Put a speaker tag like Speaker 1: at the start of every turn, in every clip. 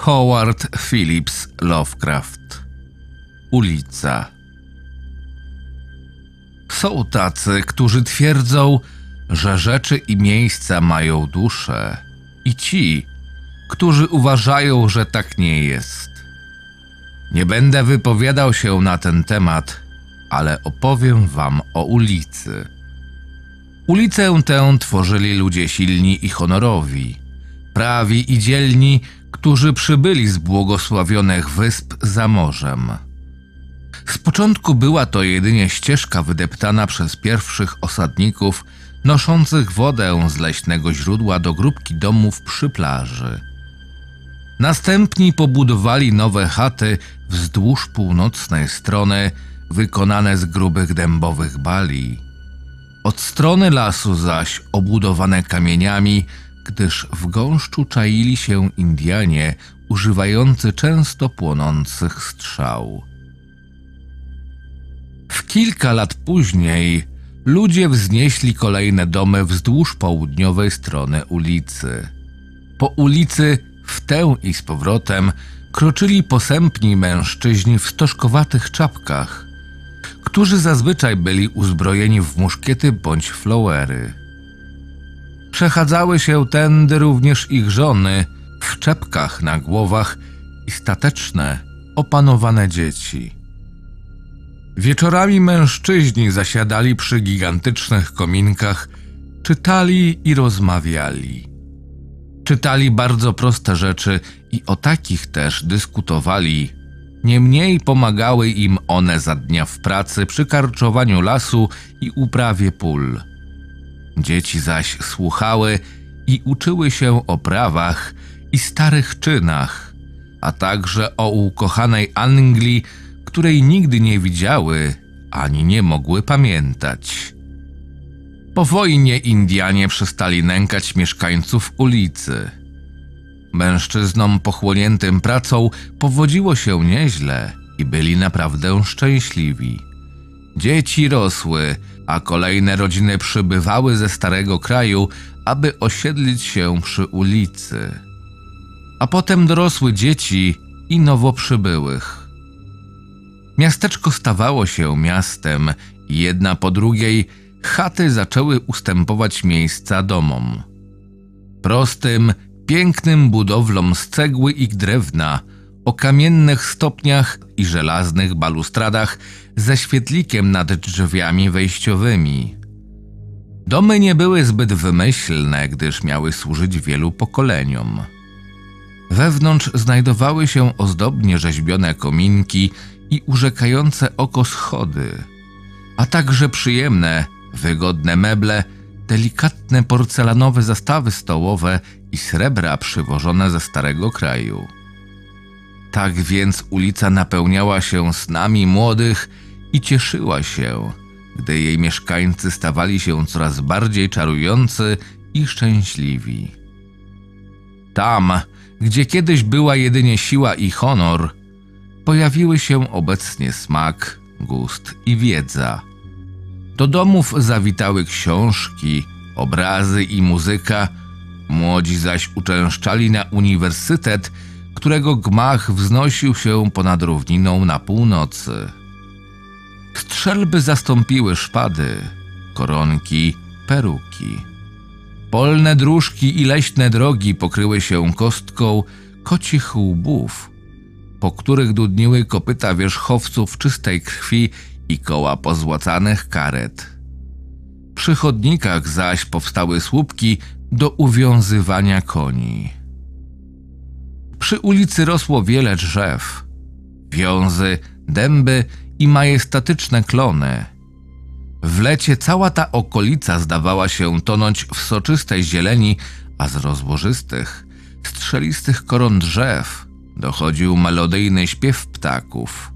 Speaker 1: Howard Phillips Lovecraft Ulica Są tacy, którzy twierdzą, że rzeczy i miejsca mają duszę, i ci, którzy uważają, że tak nie jest. Nie będę wypowiadał się na ten temat, ale opowiem wam o ulicy. Ulicę tę tworzyli ludzie silni i honorowi, prawi i dzielni, którzy przybyli z błogosławionych wysp za morzem. Z początku była to jedynie ścieżka wydeptana przez pierwszych osadników noszących wodę z leśnego źródła do grupki domów przy plaży. Następni pobudowali nowe chaty wzdłuż północnej strony, wykonane z grubych dębowych bali. Od strony lasu zaś obudowane kamieniami, gdyż w gąszczu czaili się Indianie używający często płonących strzał. W kilka lat później ludzie wznieśli kolejne domy wzdłuż południowej strony ulicy. Po ulicy w tę i z powrotem kroczyli posępni mężczyźni w stożkowatych czapkach, którzy zazwyczaj byli uzbrojeni w muszkiety bądź flowery. Przechadzały się tędy również ich żony w czepkach na głowach i stateczne, opanowane dzieci. Wieczorami mężczyźni zasiadali przy gigantycznych kominkach, czytali i rozmawiali. Czytali bardzo proste rzeczy i o takich też dyskutowali. Niemniej pomagały im one za dnia w pracy przy karczowaniu lasu i uprawie pól. Dzieci zaś słuchały i uczyły się o prawach i starych czynach, a także o ukochanej Anglii, której nigdy nie widziały ani nie mogły pamiętać. Po wojnie Indianie przestali nękać mieszkańców ulicy. Mężczyznom pochłoniętym pracą powodziło się nieźle i byli naprawdę szczęśliwi. Dzieci rosły, a kolejne rodziny przybywały ze starego kraju, aby osiedlić się przy ulicy. A potem dorosły dzieci i nowo przybyłych. Miasteczko stawało się miastem i jedna po drugiej chaty zaczęły ustępować miejsca domom. Prostym, pięknym budowlom z cegły i drewna, o kamiennych stopniach i żelaznych balustradach ze świetlikiem nad drzwiami wejściowymi. Domy nie były zbyt wymyślne, gdyż miały służyć wielu pokoleniom. Wewnątrz znajdowały się ozdobnie rzeźbione kominki i urzekające oko schody, a także przyjemne, wygodne meble, delikatne porcelanowe zastawy stołowe i srebra przywożone ze starego kraju. Tak więc ulica napełniała się snami młodych i cieszyła się, gdy jej mieszkańcy stawali się coraz bardziej czarujący i szczęśliwi. Tam, gdzie kiedyś była jedynie siła i honor, pojawiły się obecnie smak, gust i wiedza. Do domów zawitały książki, obrazy i muzyka, młodzi zaś uczęszczali na uniwersytet, którego gmach wznosił się ponad równiną na północy. Strzelby zastąpiły szpady, koronki, peruki. Polne dróżki i leśne drogi pokryły się kostką kocich łbów, po których dudniły kopyta wierzchowców czystej krwi i koła pozłacanych karet. Przy chodnikach zaś powstały słupki do uwiązywania koni. Przy ulicy rosło wiele drzew, wiązy, dęby i majestatyczne klony. W lecie cała ta okolica zdawała się tonąć w soczystej zieleni, a z rozłożystych, strzelistych koron drzew dochodził melodyjny śpiew ptaków.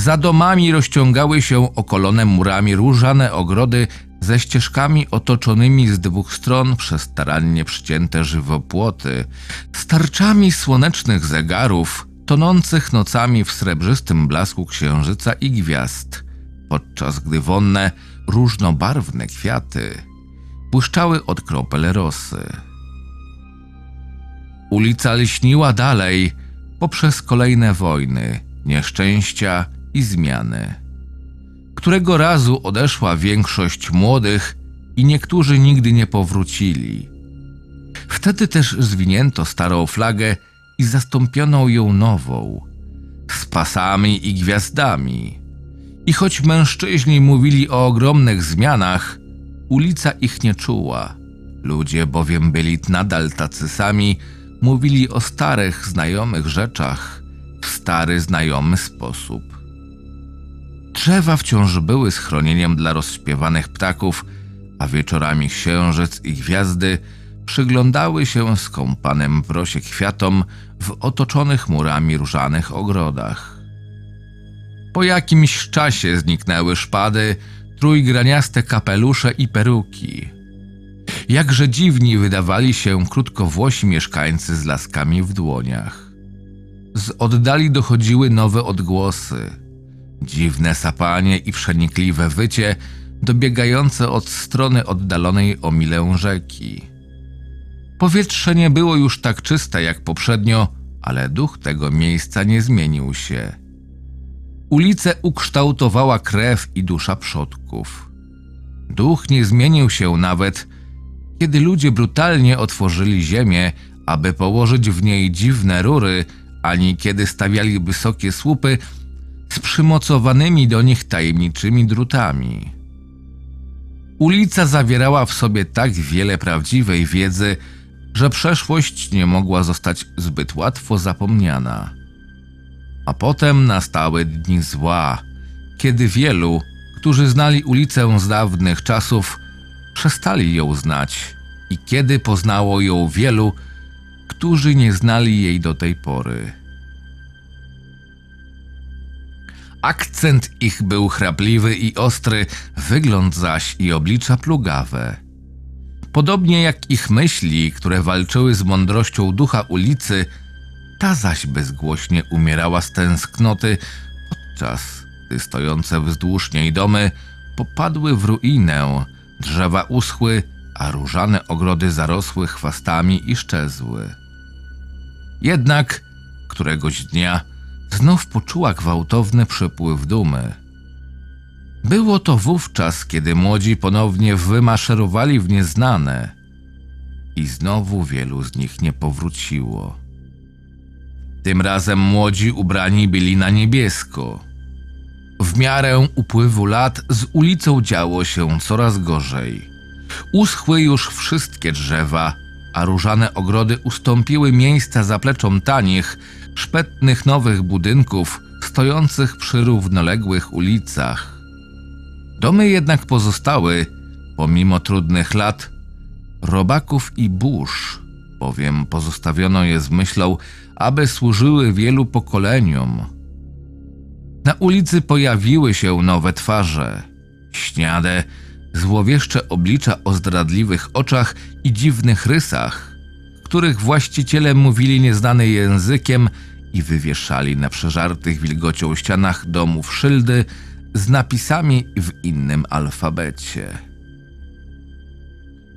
Speaker 1: Za domami rozciągały się okolone murami różane ogrody ze ścieżkami otoczonymi z dwóch stron przez starannie przycięte żywopłoty, starczami słonecznych zegarów, tonących nocami w srebrzystym blasku księżyca i gwiazd, podczas gdy wonne, różnobarwne kwiaty błyszczały od kropel rosy. Ulica lśniła dalej poprzez kolejne wojny, nieszczęścia i zmiany. Którego razu odeszła większość młodych i niektórzy nigdy nie powrócili. Wtedy też zwinięto starą flagę i zastąpiono ją nową, z pasami i gwiazdami. I choć mężczyźni mówili o ogromnych zmianach, ulica ich nie czuła. Ludzie bowiem byli nadal tacy sami, mówili o starych, znajomych rzeczach w stary, znajomy sposób. Drzewa wciąż były schronieniem dla rozśpiewanych ptaków, a wieczorami księżyc i gwiazdy przyglądały się skąpanym w rosie kwiatom w otoczonych murami różanych ogrodach. Po jakimś czasie zniknęły szpady, trójgraniaste kapelusze i peruki. Jakże dziwni wydawali się krótkowłosi mieszkańcy z laskami w dłoniach. Z oddali dochodziły nowe odgłosy. Dziwne sapanie i przenikliwe wycie dobiegające od strony oddalonej o milę rzeki. Powietrze nie było już tak czyste jak poprzednio, ale duch tego miejsca nie zmienił się. Ulicę ukształtowała krew i dusza przodków. Duch nie zmienił się nawet, kiedy ludzie brutalnie otworzyli ziemię, aby położyć w niej dziwne rury, ani kiedy stawiali wysokie słupy z przymocowanymi do nich tajemniczymi drutami. Ulica zawierała w sobie tak wiele prawdziwej wiedzy, że przeszłość nie mogła zostać zbyt łatwo zapomniana. A potem nastały dni zła, kiedy wielu, którzy znali ulicę z dawnych czasów, przestali ją znać i kiedy poznało ją wielu, którzy nie znali jej do tej pory. Akcent ich był chrapliwy i ostry, wygląd zaś i oblicza plugawe. Podobnie jak ich myśli, które walczyły z mądrością ducha ulicy, ta zaś bezgłośnie umierała z tęsknoty, podczas gdy stojące wzdłuż niej domy popadły w ruinę, drzewa uschły, a różane ogrody zarosły chwastami i szczezły. Jednak któregoś dnia znów poczuła gwałtowny przepływ dumy. Było to wówczas, kiedy młodzi ponownie wymaszerowali w nieznane i znowu wielu z nich nie powróciło. Tym razem młodzi ubrani byli na niebiesko. W miarę upływu lat z ulicą działo się coraz gorzej. Uschły już wszystkie drzewa, a różane ogrody ustąpiły miejsca zapleczom tanich, szpetnych nowych budynków stojących przy równoległych ulicach. Domy jednak pozostały, pomimo trudnych lat, robaków i burz, bowiem pozostawiono je z myślą, aby służyły wielu pokoleniom. Na ulicy pojawiły się nowe twarze, śniade, złowieszcze oblicza o zdradliwych oczach i dziwnych rysach, których właściciele mówili nieznanym językiem i wywieszali na przeżartych wilgocią ścianach domów szyldy z napisami w innym alfabecie.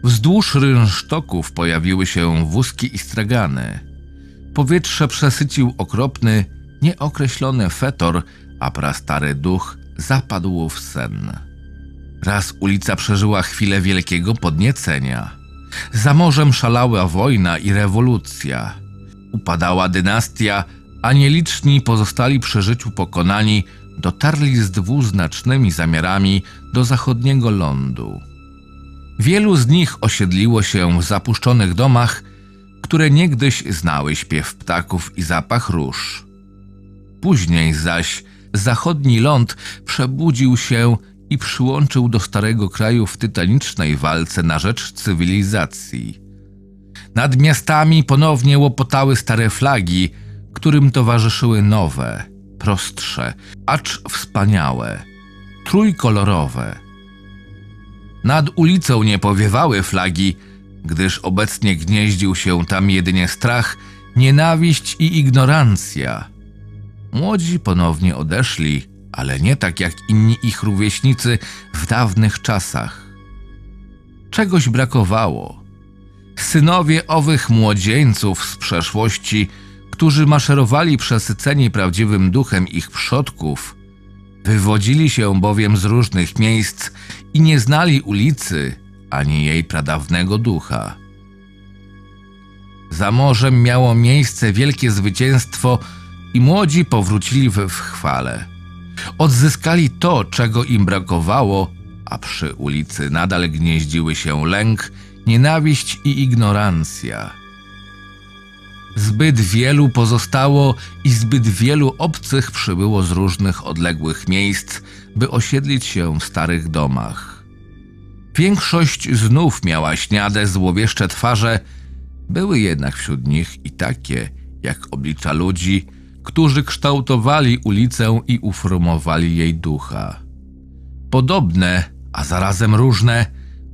Speaker 1: Wzdłuż rynsztoków pojawiły się wózki i stragany. Powietrze przesycił okropny, nieokreślony fetor, a prastary duch zapadł w sen. Raz ulica przeżyła chwilę wielkiego podniecenia. Za morzem szalała wojna i rewolucja. Upadała dynastia, a nieliczni pozostali przy życiu pokonani dotarli z dwuznacznymi zamiarami do zachodniego lądu. Wielu z nich osiedliło się w zapuszczonych domach, które niegdyś znały śpiew ptaków i zapach róż. Później zaś zachodni ląd przebudził się i przyłączył do starego kraju w tytanicznej walce na rzecz cywilizacji. Nad miastami ponownie łopotały stare flagi, którym towarzyszyły nowe, prostsze, acz wspaniałe, trójkolorowe. Nad ulicą nie powiewały flagi, gdyż obecnie gnieździł się tam jedynie strach, nienawiść i ignorancja. Młodzi ponownie odeszli, ale nie tak jak inni ich rówieśnicy w dawnych czasach. Czegoś brakowało. Synowie owych młodzieńców z przeszłości, którzy maszerowali przesyceni prawdziwym duchem ich przodków, wywodzili się bowiem z różnych miejsc i nie znali ulicy ani jej pradawnego ducha. Za morzem miało miejsce wielkie zwycięstwo i młodzi powrócili w, chwale. Odzyskali to, czego im brakowało, a przy ulicy nadal gnieździły się lęk, nienawiść i ignorancja. Zbyt wielu pozostało i zbyt wielu obcych przybyło z różnych odległych miejsc, by osiedlić się w starych domach. Większość znów miała śniade, złowieszcze twarze, były jednak wśród nich i takie, jak oblicza ludzi, którzy kształtowali ulicę i uformowali jej ducha. Podobne, a zarazem różne,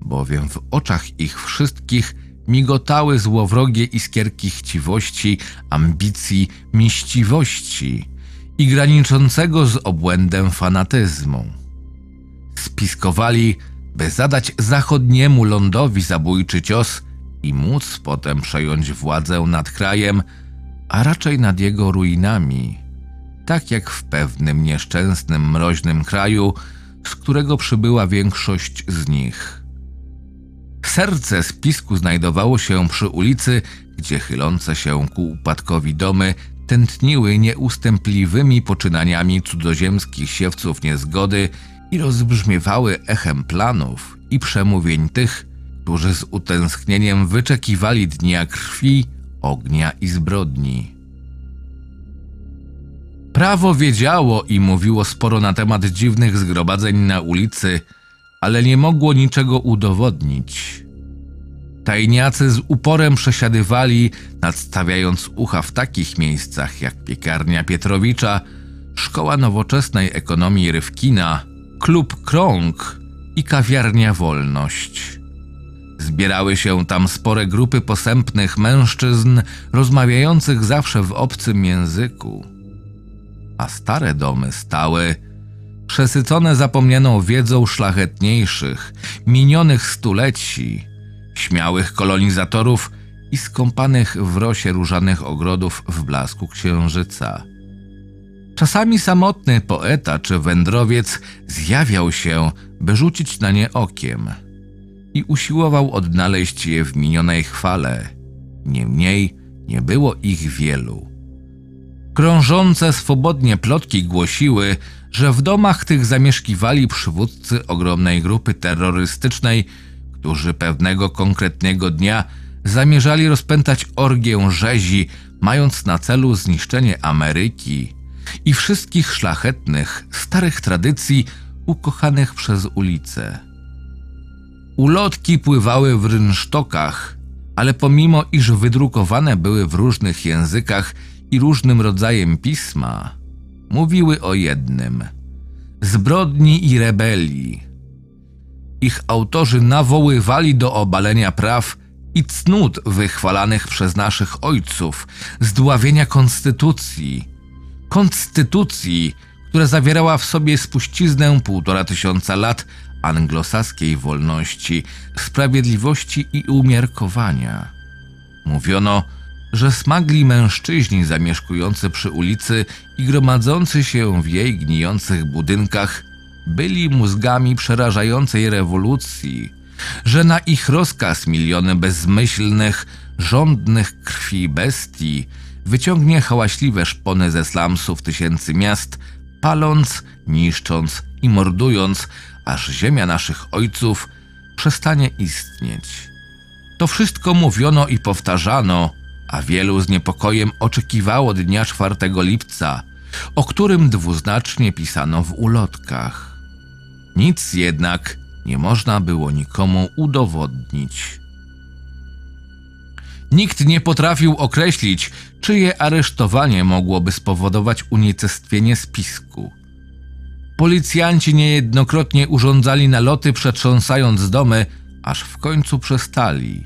Speaker 1: bowiem w oczach ich wszystkich migotały złowrogie iskierki chciwości, ambicji, miściwości i graniczącego z obłędem fanatyzmu. Spiskowali, by zadać zachodniemu lądowi zabójczy cios i móc potem przejąć władzę nad krajem, a raczej nad jego ruinami, tak jak w pewnym nieszczęsnym, mroźnym kraju, z którego przybyła większość z nich. Serce spisku znajdowało się przy ulicy, gdzie chylące się ku upadkowi domy tętniły nieustępliwymi poczynaniami cudzoziemskich siewców niezgody i rozbrzmiewały echem planów i przemówień tych, którzy z utęsknieniem wyczekiwali dnia krwi, ognia i zbrodni. Prawo wiedziało i mówiło sporo na temat dziwnych zgromadzeń na ulicy, ale nie mogło niczego udowodnić. Tajniacy z uporem przesiadywali, nadstawiając ucha w takich miejscach jak piekarnia Pietrowicza, szkoła nowoczesnej ekonomii Rywkina, klub Krąg i kawiarnia Wolność. Zbierały się tam spore grupy posępnych mężczyzn, rozmawiających zawsze w obcym języku. A stare domy stały, przesycone zapomnianą wiedzą szlachetniejszych, minionych stuleci, śmiałych kolonizatorów i skąpanych w rosie różanych ogrodów w blasku księżyca. Czasami samotny poeta czy wędrowiec zjawiał się, by rzucić na nie okiem i usiłował odnaleźć je w minionej chwale. Niemniej nie było ich wielu. Krążące swobodnie plotki głosiły, że w domach tych zamieszkiwali przywódcy ogromnej grupy terrorystycznej, którzy pewnego konkretnego dnia zamierzali rozpętać orgię rzezi, mając na celu zniszczenie Ameryki i wszystkich szlachetnych, starych tradycji ukochanych przez ulicę. Ulotki pływały w rynsztokach, ale pomimo iż wydrukowane były w różnych językach i różnym rodzajem pisma, mówiły o jednym zbrodni i rebelii. Ich autorzy nawoływali do obalenia praw i cnót wychwalanych przez naszych ojców, zdławienia konstytucji. Konstytucji, która zawierała w sobie spuściznę półtora tysiąca lat anglosaskiej wolności, sprawiedliwości i umiarkowania. Mówiono, że smagli mężczyźni zamieszkujący przy ulicy i gromadzący się w jej gnijących budynkach byli mózgami przerażającej rewolucji, że na ich rozkaz miliony bezmyślnych, żądnych krwi bestii wyciągnie hałaśliwe szpony ze slumsów tysięcy miast, paląc, niszcząc i mordując, aż ziemia naszych ojców przestanie istnieć. To wszystko mówiono i powtarzano, a wielu z niepokojem oczekiwało dnia 4 lipca, o którym dwuznacznie pisano w ulotkach. Nic jednak nie można było nikomu udowodnić. Nikt nie potrafił określić, czyje aresztowanie mogłoby spowodować unicestwienie spisku. Policjanci niejednokrotnie urządzali naloty, przetrząsając domy, aż w końcu przestali.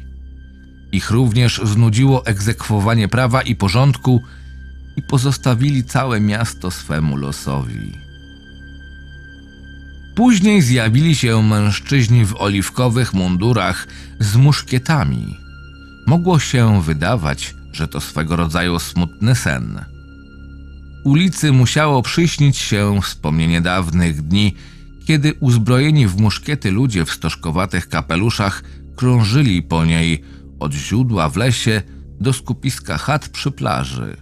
Speaker 1: Ich również znudziło egzekwowanie prawa i porządku i pozostawili całe miasto swemu losowi. Później zjawili się mężczyźni w oliwkowych mundurach z muszkietami. Mogło się wydawać, że to swego rodzaju smutny sen. Ulicy musiało przyśnić się wspomnienie dawnych dni, kiedy uzbrojeni w muszkiety ludzie w stożkowatych kapeluszach krążyli po niej od źródła w lesie do skupiska chat przy plaży.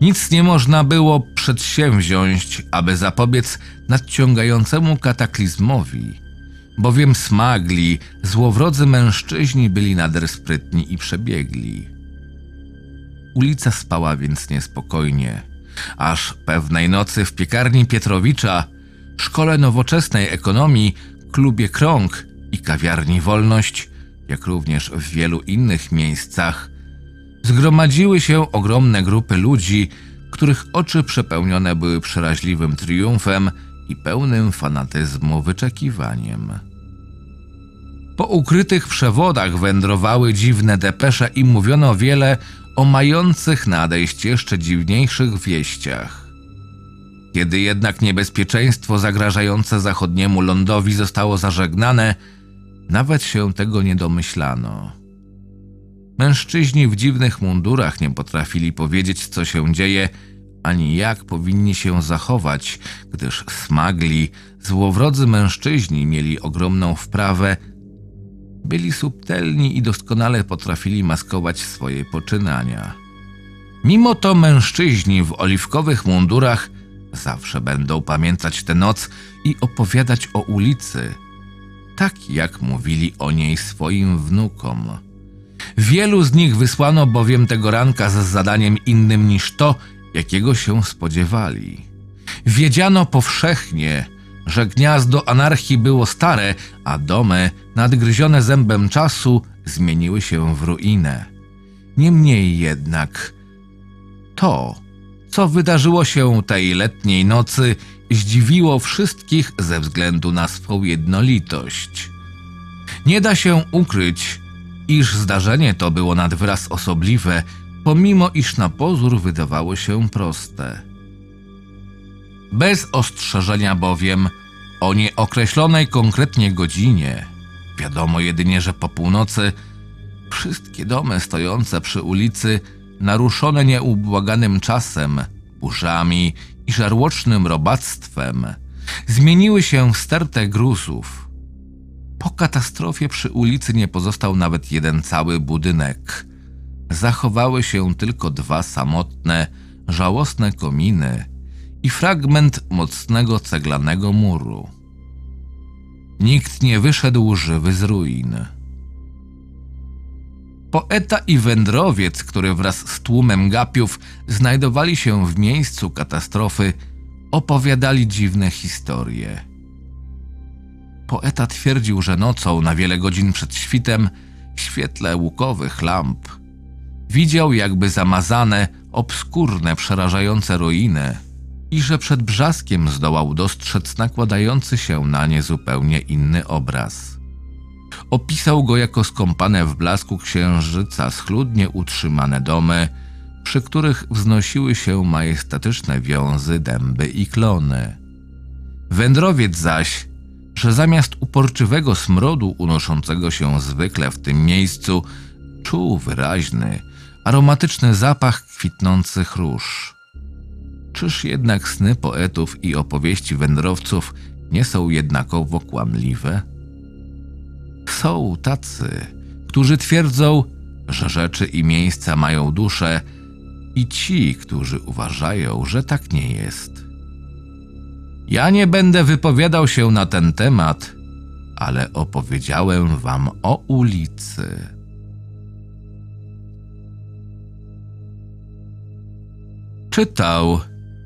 Speaker 1: Nic nie można było przedsięwziąć, aby zapobiec nadciągającemu kataklizmowi, bowiem smagli, złowrodzy mężczyźni byli nader sprytni i przebiegli. Ulica spała więc niespokojnie, aż pewnej nocy w piekarni Pietrowicza, szkole nowoczesnej ekonomii, klubie Krąg i kawiarni Wolność, jak również w wielu innych miejscach, zgromadziły się ogromne grupy ludzi, których oczy przepełnione były przeraźliwym triumfem i pełnym fanatyzmu wyczekiwaniem. Po ukrytych przewodach wędrowały dziwne depesze i mówiono wiele o mających nadejść jeszcze dziwniejszych wieściach. Kiedy jednak niebezpieczeństwo zagrażające zachodniemu lądowi zostało zażegnane, nawet się tego nie domyślano. Mężczyźni w dziwnych mundurach nie potrafili powiedzieć, co się dzieje, ani jak powinni się zachować, gdyż smagli, złowrodzy mężczyźni mieli ogromną wprawę, byli subtelni i doskonale potrafili maskować swoje poczynania. Mimo to mężczyźni w oliwkowych mundurach zawsze będą pamiętać tę noc i opowiadać o ulicy, tak jak mówili o niej swoim wnukom. Wielu z nich wysłano bowiem tego ranka z zadaniem innym niż to, jakiego się spodziewali. Wiedziano powszechnie, że gniazdo anarchii było stare, a domy, nadgryzione zębem czasu, zmieniły się w ruinę. Niemniej jednak, to, co wydarzyło się tej letniej nocy, zdziwiło wszystkich ze względu na swą jednolitość. Nie da się ukryć, iż zdarzenie to było nad wyraz osobliwe, pomimo iż na pozór wydawało się proste. Bez ostrzeżenia bowiem o nieokreślonej konkretnie godzinie, wiadomo jedynie, że po północy, wszystkie domy stojące przy ulicy, naruszone nieubłaganym czasem, burzami i żarłocznym robactwem, zmieniły się w stertę gruzów. Po katastrofie przy ulicy nie pozostał nawet jeden cały budynek. Zachowały się tylko dwa samotne, żałosne kominy i fragment mocnego ceglanego muru. Nikt nie wyszedł żywy z ruin. Poeta i wędrowiec, który wraz z tłumem gapiów znajdowali się w miejscu katastrofy, opowiadali dziwne historie. Poeta twierdził, że nocą na wiele godzin przed świtem, w świetle łukowych lamp, widział jakby zamazane, obskurne, przerażające ruiny i że przed brzaskiem zdołał dostrzec nakładający się na nie zupełnie inny obraz. Opisał go jako skąpane w blasku księżyca schludnie utrzymane domy, przy których wznosiły się majestatyczne wiązy, dęby i klony. Wędrowiec zaś, że zamiast uporczywego smrodu unoszącego się zwykle w tym miejscu, czuł wyraźny, aromatyczny zapach kwitnących róż. Czyż jednak sny poetów i opowieści wędrowców nie są jednakowo kłamliwe? Są tacy, którzy twierdzą, że rzeczy i miejsca mają duszę, i ci, którzy uważają, że tak nie jest. Ja nie będę wypowiadał się na ten temat, ale opowiedziałem wam o ulicy. Czytał